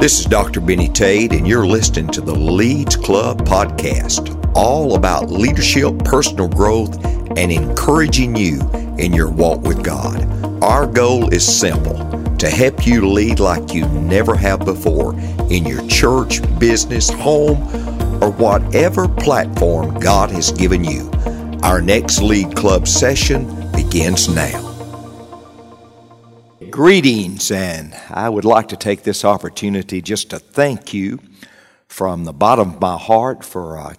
This is Dr. Benny Tate, and you're listening to the Leads Club podcast, all about leadership, personal growth, and encouraging you in your walk with God. Our goal is simple to help you lead like you never have before in your church, business, home, or whatever platform God has given you. Our next Lead Club session begins now. Greetings, and I would like to take this opportunity just to thank you from the bottom of my heart for uh,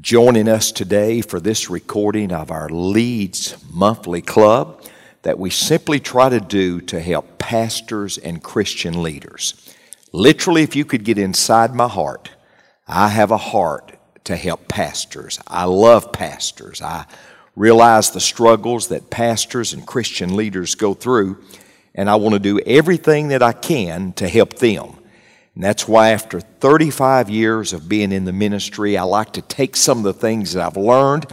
joining us today for this recording of our Leads Monthly Club that we simply try to do to help pastors and Christian leaders. Literally, if you could get inside my heart, I have a heart to help pastors. I love pastors. I realize the struggles that pastors and Christian leaders go through and I want to do everything that I can to help them. And that's why, after 35 years of being in the ministry, I like to take some of the things that I've learned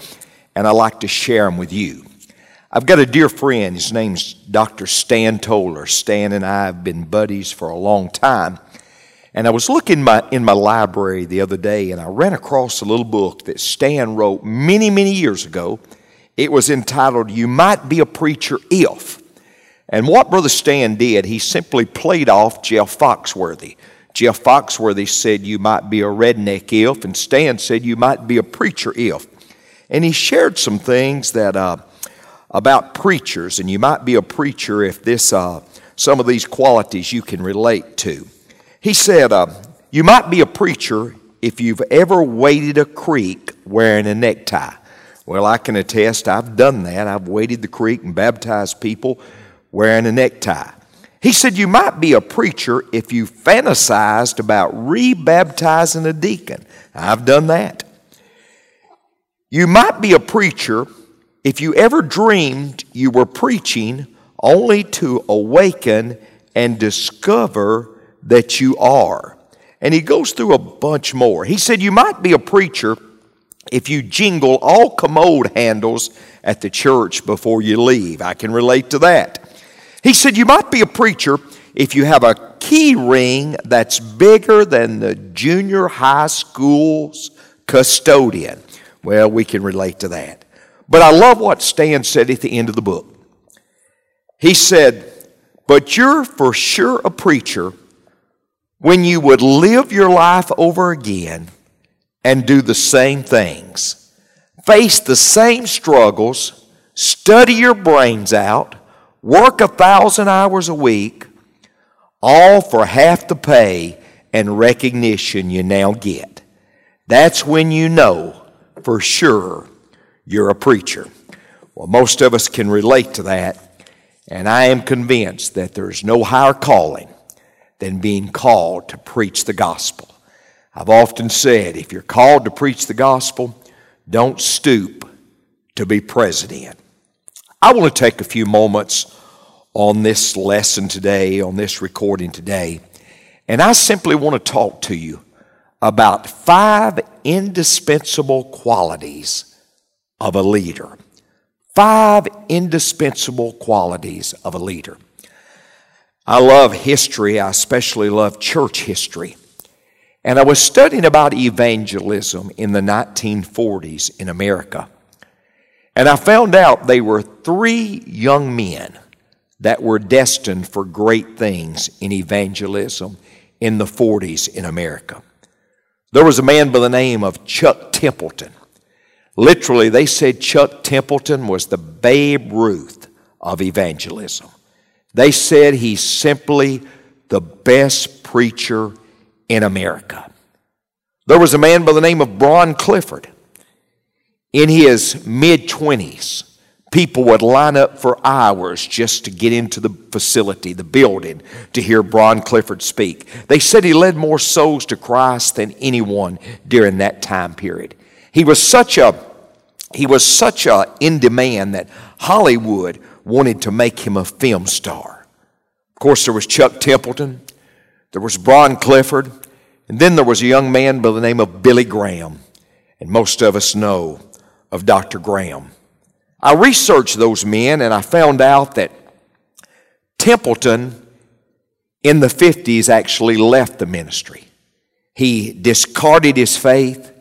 and I like to share them with you. I've got a dear friend, his name's Dr. Stan Toller. Stan and I have been buddies for a long time. And I was looking my, in my library the other day and I ran across a little book that Stan wrote many, many years ago. It was entitled, You Might Be a Preacher If. And what Brother Stan did, he simply played off Jeff Foxworthy. Jeff Foxworthy said you might be a redneck if, and Stan said you might be a preacher if. And he shared some things that uh, about preachers, and you might be a preacher if this uh, some of these qualities you can relate to. He said, uh, You might be a preacher if you've ever waded a creek wearing a necktie. Well, I can attest, I've done that. I've waded the creek and baptized people wearing a necktie. He said, You might be a preacher if you fantasized about rebaptizing a deacon. I've done that. You might be a preacher if you ever dreamed you were preaching only to awaken and discover that you are. And he goes through a bunch more. He said, You might be a preacher if you jingle all commode handles at the church before you leave. I can relate to that. He said, You might be a preacher if you have a key ring that's bigger than the junior high school's custodian. Well, we can relate to that. But I love what Stan said at the end of the book. He said, But you're for sure a preacher when you would live your life over again and do the same things, face the same struggles, study your brains out, work a thousand hours a week, all for half the pay and recognition you now get. That's when you know for sure you're a preacher. Well, most of us can relate to that, and I am convinced that there's no higher calling than being called to preach the gospel. I've often said if you're called to preach the gospel, don't stoop to be president. I want to take a few moments on this lesson today, on this recording today, and I simply want to talk to you about five indispensable qualities of a leader. Five indispensable qualities of a leader. I love history, I especially love church history. And I was studying about evangelism in the 1940s in America. And I found out they were three young men that were destined for great things in evangelism in the 40s in America. There was a man by the name of Chuck Templeton. Literally, they said Chuck Templeton was the Babe Ruth of evangelism. They said he's simply the best preacher in America. There was a man by the name of Bron Clifford in his mid 20s people would line up for hours just to get into the facility, the building, to hear Bron Clifford speak. They said he led more souls to Christ than anyone during that time period. He was such a he was such a in demand that Hollywood wanted to make him a film star. Of course, there was Chuck Templeton, there was Bron Clifford, and then there was a young man by the name of Billy Graham. And most of us know of Dr. Graham. I researched those men and I found out that Templeton, in the 50s actually left the ministry. He discarded his faith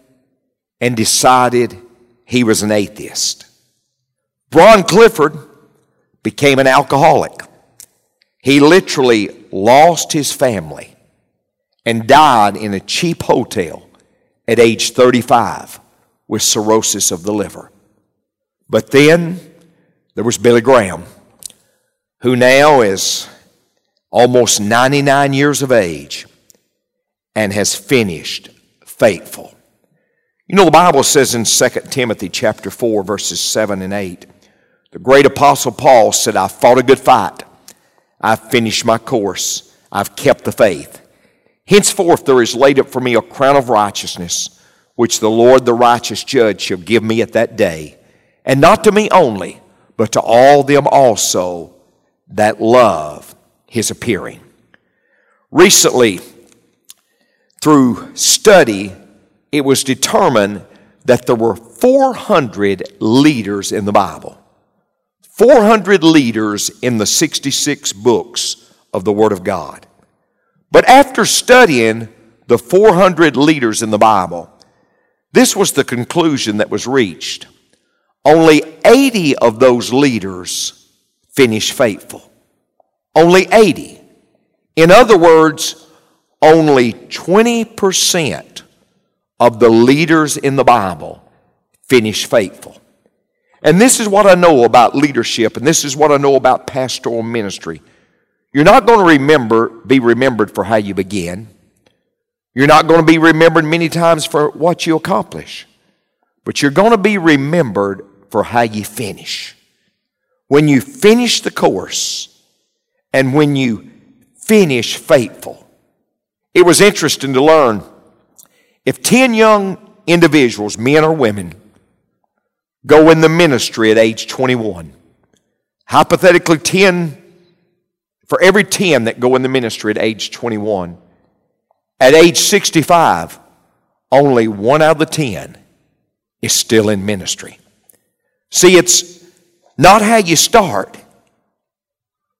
and decided he was an atheist. Bron Clifford became an alcoholic. He literally lost his family and died in a cheap hotel at age 35 with cirrhosis of the liver. But then there was Billy Graham, who now is almost 99 years of age and has finished faithful. You know, the Bible says in 2 Timothy chapter 4, verses 7 and 8, the great apostle Paul said, I fought a good fight. I've finished my course. I've kept the faith. Henceforth there is laid up for me a crown of righteousness, which the Lord the righteous judge shall give me at that day. And not to me only, but to all them also that love his appearing. Recently, through study, it was determined that there were 400 leaders in the Bible. 400 leaders in the 66 books of the Word of God. But after studying the 400 leaders in the Bible, this was the conclusion that was reached. Only 80 of those leaders finished faithful. Only 80. In other words, only 20% of the leaders in the Bible finished faithful. And this is what I know about leadership, and this is what I know about pastoral ministry. You're not going to remember, be remembered for how you begin. You're not going to be remembered many times for what you accomplish. But you're going to be remembered for how you finish. When you finish the course and when you finish faithful. It was interesting to learn if 10 young individuals, men or women, go in the ministry at age 21. Hypothetically, 10, for every 10 that go in the ministry at age 21, at age 65, only one out of the 10 is still in ministry. See, it's not how you start,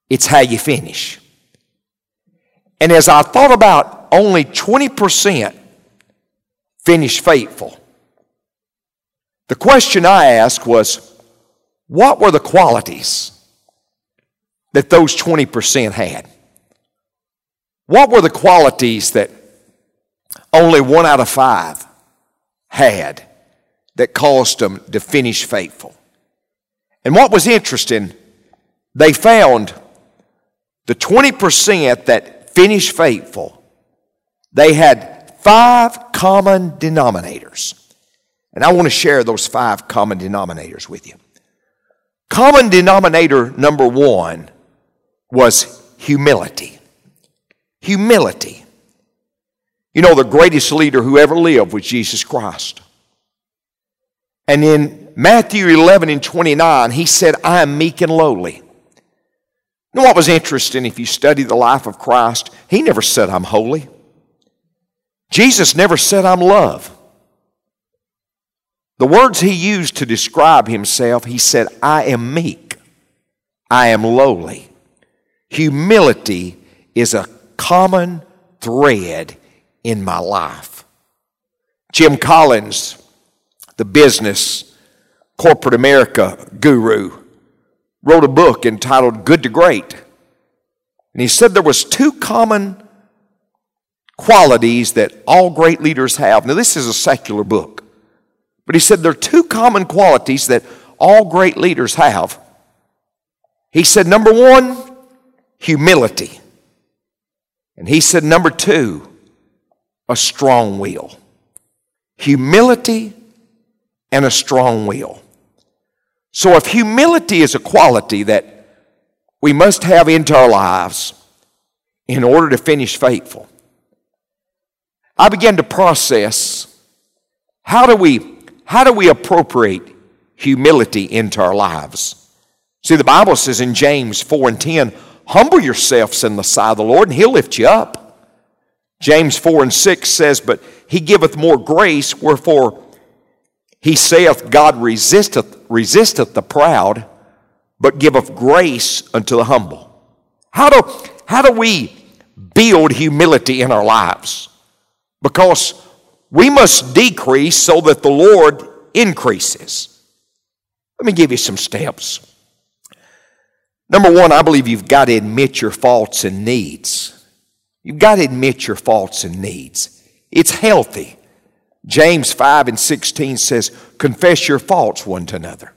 it's how you finish. And as I thought about only 20% finish faithful, the question I asked was, what were the qualities that those 20% had? What were the qualities that only one out of five had that caused them to finish faithful? And what was interesting, they found the 20% that finished faithful, they had five common denominators. And I want to share those five common denominators with you. Common denominator number one was humility. Humility. You know, the greatest leader who ever lived was Jesus Christ. And in Matthew 11 and 29, he said, I am meek and lowly. You know what was interesting if you study the life of Christ? He never said, I'm holy. Jesus never said, I'm love. The words he used to describe himself, he said, I am meek, I am lowly. Humility is a common thread in my life. Jim Collins, the business corporate America guru, wrote a book entitled Good to Great. And he said there was two common qualities that all great leaders have. Now this is a secular book. But he said there are two common qualities that all great leaders have. He said, number one, humility. And he said, number two, a strong will. Humility and a strong will. So if humility is a quality that we must have into our lives in order to finish faithful, I began to process how do we how do we appropriate humility into our lives? See, the Bible says in James 4 and 10, humble yourselves in the sight of the Lord, and he'll lift you up. James 4 and 6 says, But he giveth more grace, wherefore he saith, God resisteth, resisteth the proud, but giveth grace unto the humble. How do, how do we build humility in our lives because we must decrease so that the Lord increases. Let me give you some steps. Number one, I believe you've got to admit your faults and needs. You've got to admit your faults and needs. It's healthy. James 5 and 16 says, Confess your faults one to another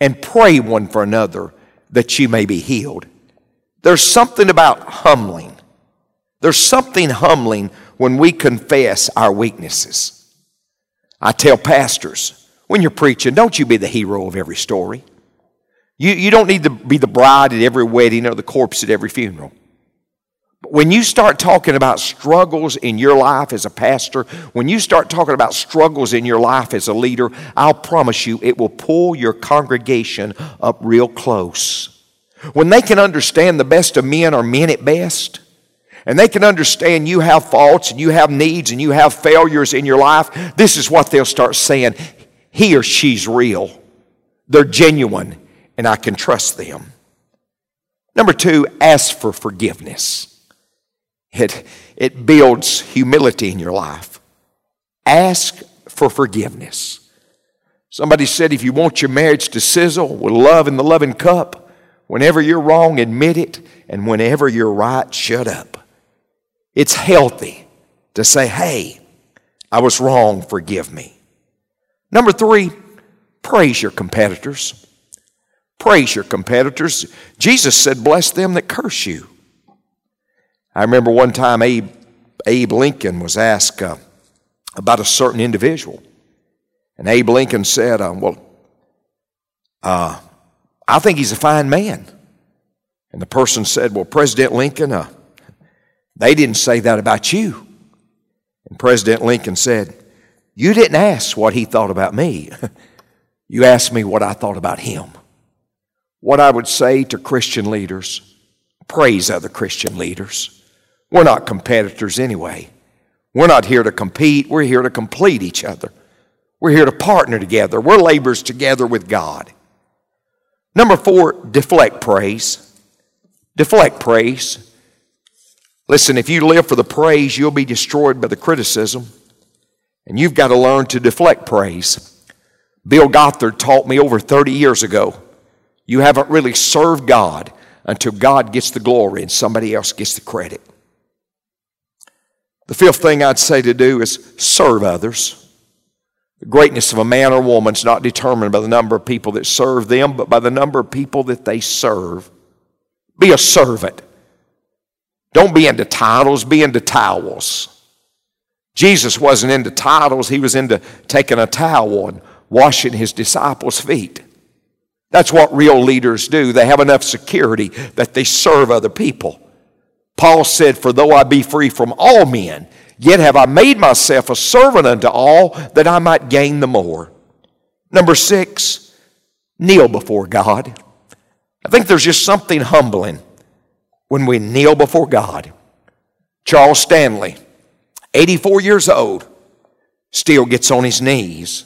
and pray one for another that you may be healed. There's something about humbling. There's something humbling when we confess our weaknesses. I tell pastors, when you're preaching, don't you be the hero of every story. You, you don't need to be the bride at every wedding or the corpse at every funeral. When you start talking about struggles in your life as a pastor, when you start talking about struggles in your life as a leader, I'll promise you it will pull your congregation up real close. When they can understand the best of men are men at best, and they can understand you have faults and you have needs and you have failures in your life, this is what they'll start saying. He or she's real. They're genuine, and I can trust them. Number two, ask for forgiveness. It, it builds humility in your life. Ask for forgiveness. Somebody said if you want your marriage to sizzle with love in the loving cup, whenever you're wrong, admit it, and whenever you're right, shut up. It's healthy to say, hey, I was wrong, forgive me. Number three, praise your competitors. Praise your competitors. Jesus said, bless them that curse you. I remember one time Abe, Abe Lincoln was asked uh, about a certain individual. And Abe Lincoln said, uh, Well, uh, I think he's a fine man. And the person said, Well, President Lincoln, uh, they didn't say that about you. And President Lincoln said, You didn't ask what he thought about me. you asked me what I thought about him. What I would say to Christian leaders praise other Christian leaders. We're not competitors anyway. We're not here to compete, we're here to complete each other. We're here to partner together. We're laborers together with God. Number four, deflect praise. Deflect praise. Listen, if you live for the praise, you'll be destroyed by the criticism. And you've got to learn to deflect praise. Bill Gothard taught me over 30 years ago you haven't really served God until God gets the glory and somebody else gets the credit. The fifth thing I'd say to do is serve others. The greatness of a man or woman is not determined by the number of people that serve them, but by the number of people that they serve. Be a servant. Don't be into titles, be into towels. Jesus wasn't into titles, he was into taking a towel and washing his disciples' feet. That's what real leaders do. They have enough security that they serve other people. Paul said, For though I be free from all men, yet have I made myself a servant unto all that I might gain the more. Number six, kneel before God. I think there's just something humbling when we kneel before God. Charles Stanley, 84 years old, still gets on his knees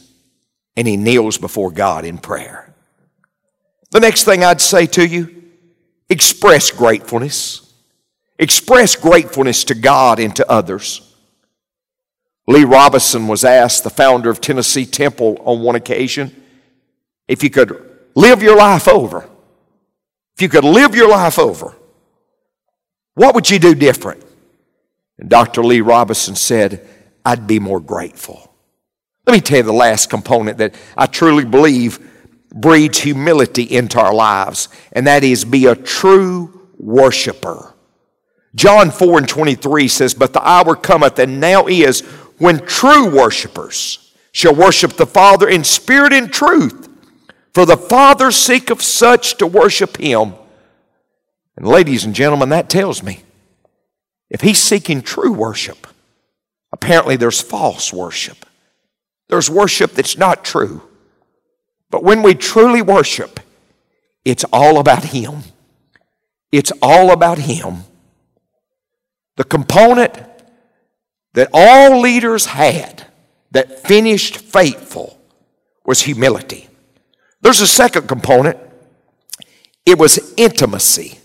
and he kneels before God in prayer. The next thing I'd say to you, express gratefulness. Express gratefulness to God and to others. Lee Roberson was asked, the founder of Tennessee Temple, on one occasion, if you could live your life over, if you could live your life over, what would you do different? And Dr. Lee Roberson said, I'd be more grateful. Let me tell you the last component that I truly believe breeds humility into our lives, and that is be a true worshiper. John 4 and 23 says, But the hour cometh, and now is, when true worshipers shall worship the Father in spirit and truth. For the Father seeketh such to worship him. And ladies and gentlemen, that tells me if he's seeking true worship, apparently there's false worship. There's worship that's not true. But when we truly worship, it's all about him. It's all about him. The component that all leaders had that finished faithful was humility. There's a second component. It was intimacy.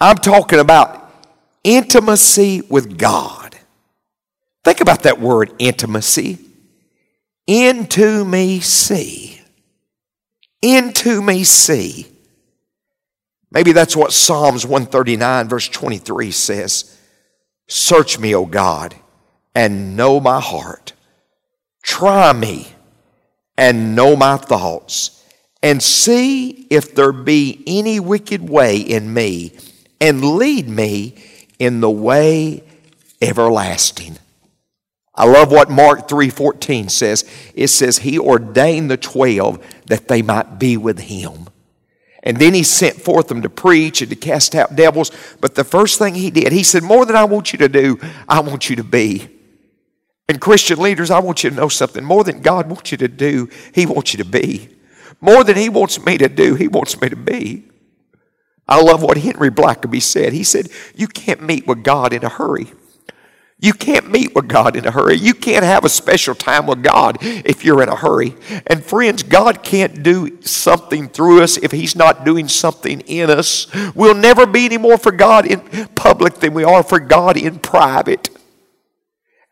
I'm talking about intimacy with God. Think about that word intimacy. Into me see. Into me see. Maybe that's what Psalms 139, verse 23 says. Search me, O God, and know my heart. Try me and know my thoughts, and see if there be any wicked way in me, and lead me in the way everlasting. I love what Mark 3:14 says. It says he ordained the 12 that they might be with him. And then he sent forth them to preach and to cast out devils. But the first thing he did, he said, More than I want you to do, I want you to be. And Christian leaders, I want you to know something. More than God wants you to do, He wants you to be. More than He wants me to do, He wants me to be. I love what Henry Blackaby said. He said, You can't meet with God in a hurry. You can't meet with God in a hurry. You can't have a special time with God if you're in a hurry. And friends, God can't do something through us if He's not doing something in us. We'll never be any more for God in public than we are for God in private.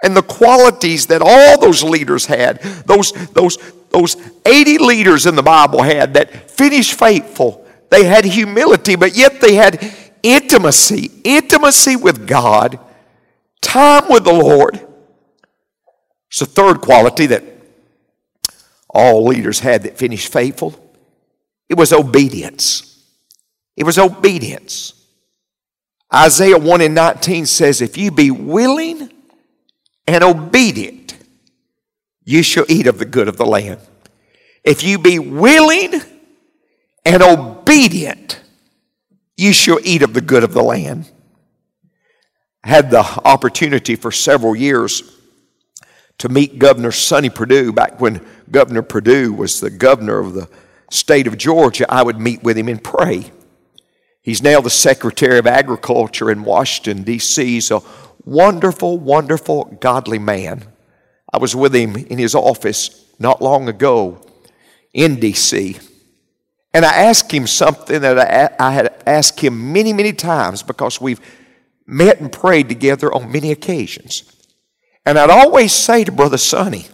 And the qualities that all those leaders had, those, those, those 80 leaders in the Bible had that finished faithful, they had humility, but yet they had intimacy, intimacy with God time with the Lord. It's the third quality that all leaders had that finished faithful. It was obedience. It was obedience. Isaiah 1 and 19 says, If you be willing and obedient, you shall eat of the good of the land. If you be willing and obedient, you shall eat of the good of the land had the opportunity for several years to meet Governor Sonny Perdue back when Governor Perdue was the governor of the state of Georgia. I would meet with him and pray. He's now the Secretary of Agriculture in Washington, D.C. He's a wonderful, wonderful, godly man. I was with him in his office not long ago in D.C. And I asked him something that I, I had asked him many, many times because we've met and prayed together on many occasions. And I'd always say to Brother Sonny,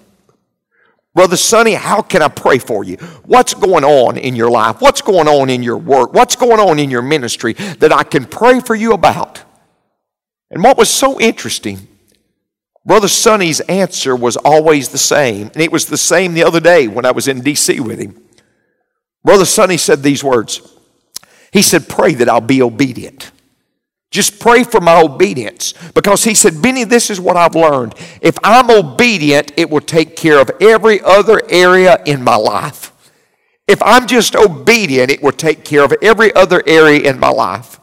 Brother Sonny, how can I pray for you? What's going on in your life? What's going on in your work? What's going on in your ministry that I can pray for you about? And what was so interesting, Brother Sonny's answer was always the same. And it was the same the other day when I was in D.C. with him. Brother Sonny said these words He said, Pray that I'll be obedient. Just pray for my obedience. Because he said, Benny, this is what I've learned. If I'm obedient, it will take care of every other area in my life. If I'm just obedient, it will take care of every other area in my life.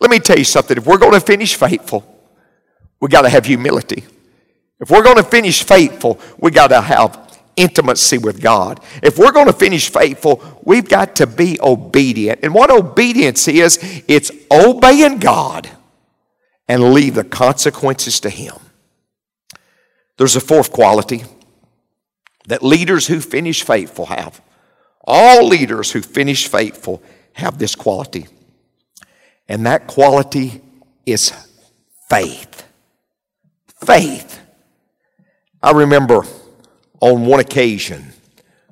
Let me tell you something. If we're going to finish faithful, we got to have humility. If we're going to finish faithful, we got to have intimacy with God. If we're going to finish faithful, we've got to be obedient. And what obedience is, it's obeying God and leave the consequences to Him. There's a fourth quality that leaders who finish faithful have. All leaders who finish faithful have this quality. And that quality is faith. Faith. I remember on one occasion,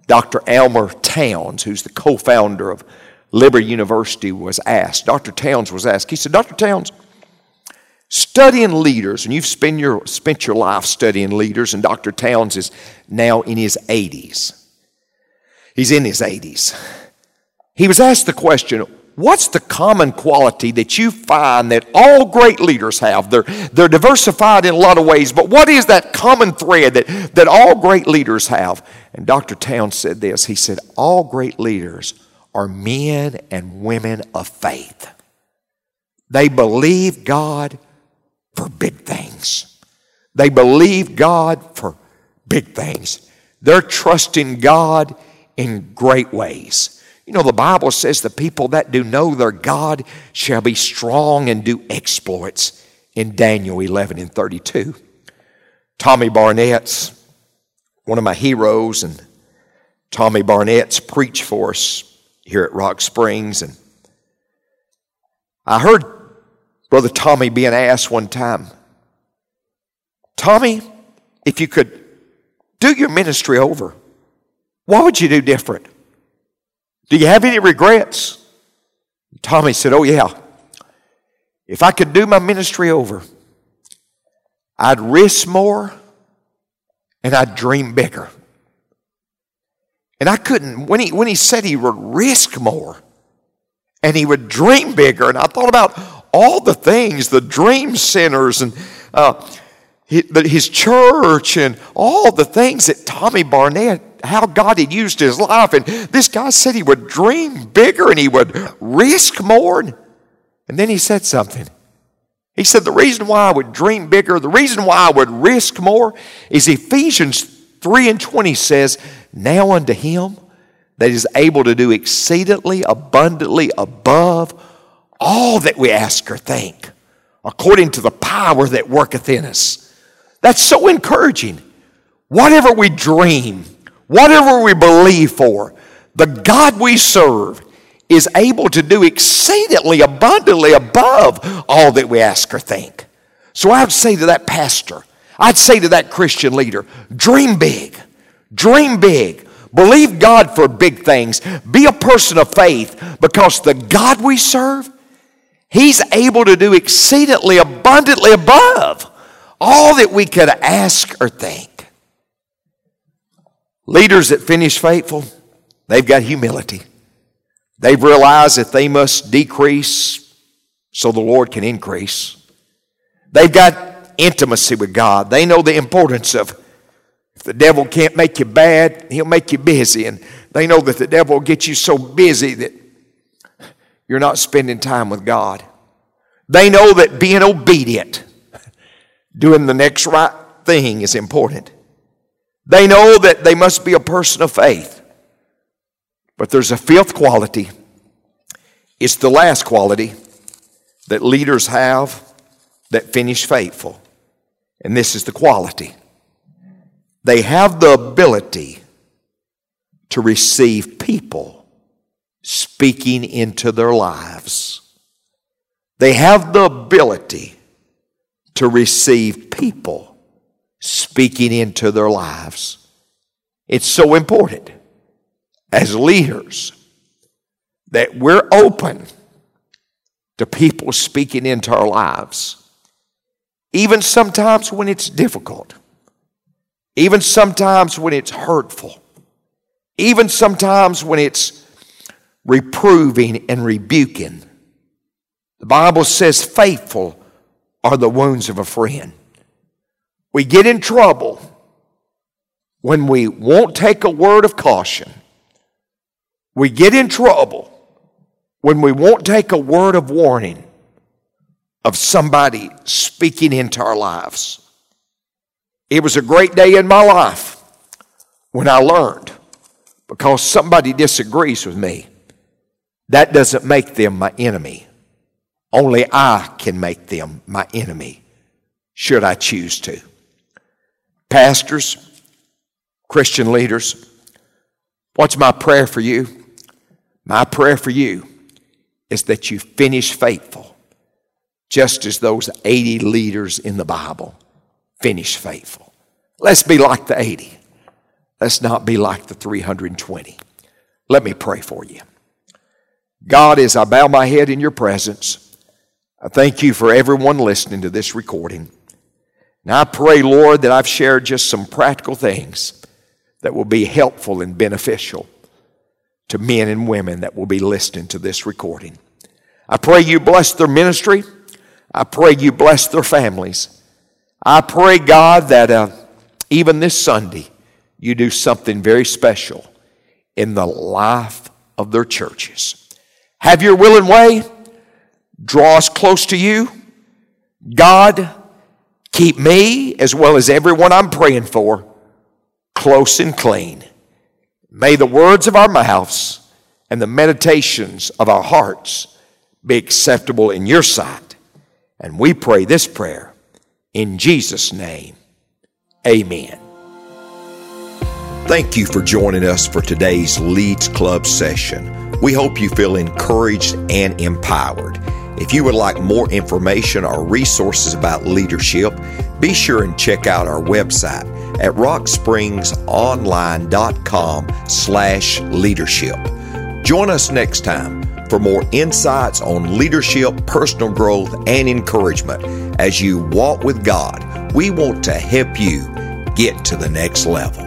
Dr. Elmer Towns, who's the co founder of Liberty University, was asked. Dr. Towns was asked, he said, Dr. Towns, studying leaders, and you've spent your, spent your life studying leaders, and Dr. Towns is now in his 80s. He's in his 80s. He was asked the question, What's the common quality that you find that all great leaders have? They're, they're diversified in a lot of ways, but what is that common thread that, that all great leaders have? And Dr. Town said this He said, All great leaders are men and women of faith. They believe God for big things, they believe God for big things. They're trusting God in great ways. You know, the Bible says the people that do know their God shall be strong and do exploits in Daniel 11 and 32. Tommy Barnett's one of my heroes, and Tommy Barnett's preached for us here at Rock Springs. And I heard Brother Tommy being asked one time, Tommy, if you could do your ministry over, what would you do different? Do you have any regrets? Tommy said, Oh, yeah. If I could do my ministry over, I'd risk more and I'd dream bigger. And I couldn't, when he, when he said he would risk more and he would dream bigger, and I thought about all the things, the dream centers and uh, his church and all the things that Tommy Barnett, how God had used his life. And this guy said he would dream bigger and he would risk more. And then he said something. He said, The reason why I would dream bigger, the reason why I would risk more is Ephesians 3 and 20 says, Now unto him that is able to do exceedingly abundantly above all that we ask or think, according to the power that worketh in us. That's so encouraging. Whatever we dream, whatever we believe for, the God we serve is able to do exceedingly abundantly above all that we ask or think. So I would say to that pastor, I'd say to that Christian leader, dream big, dream big. Believe God for big things. Be a person of faith because the God we serve, He's able to do exceedingly abundantly above all that we could ask or think. Leaders that finish faithful, they've got humility. They've realized that they must decrease so the Lord can increase. They've got intimacy with God. They know the importance of if the devil can't make you bad, he'll make you busy. And they know that the devil will get you so busy that you're not spending time with God. They know that being obedient, doing the next right thing is important. They know that they must be a person of faith. But there's a fifth quality. It's the last quality that leaders have that finish faithful. And this is the quality. They have the ability to receive people speaking into their lives. They have the ability to receive people speaking into their lives. It's so important as leaders that we're open to people speaking into our lives, even sometimes when it's difficult, even sometimes when it's hurtful, even sometimes when it's reproving and rebuking. The Bible says, faithful are the wounds of a friend. We get in trouble when we won't take a word of caution we get in trouble when we won't take a word of warning of somebody speaking into our lives. It was a great day in my life when I learned because somebody disagrees with me, that doesn't make them my enemy. Only I can make them my enemy, should I choose to. Pastors, Christian leaders, what's my prayer for you? My prayer for you is that you finish faithful, just as those 80 leaders in the Bible finish faithful. Let's be like the 80. Let's not be like the 320. Let me pray for you. God, as I bow my head in your presence, I thank you for everyone listening to this recording. Now I pray, Lord, that I've shared just some practical things that will be helpful and beneficial to men and women that will be listening to this recording. I pray you bless their ministry. I pray you bless their families. I pray, God, that uh, even this Sunday, you do something very special in the life of their churches. Have your will and way. Draw us close to you. God, keep me, as well as everyone I'm praying for, close and clean. May the words of our mouths and the meditations of our hearts be acceptable in your sight. And we pray this prayer in Jesus' name. Amen. Thank you for joining us for today's Leads Club session. We hope you feel encouraged and empowered. If you would like more information or resources about leadership, be sure and check out our website at rockspringsonline.com slash leadership. Join us next time for more insights on leadership, personal growth, and encouragement as you walk with God. We want to help you get to the next level.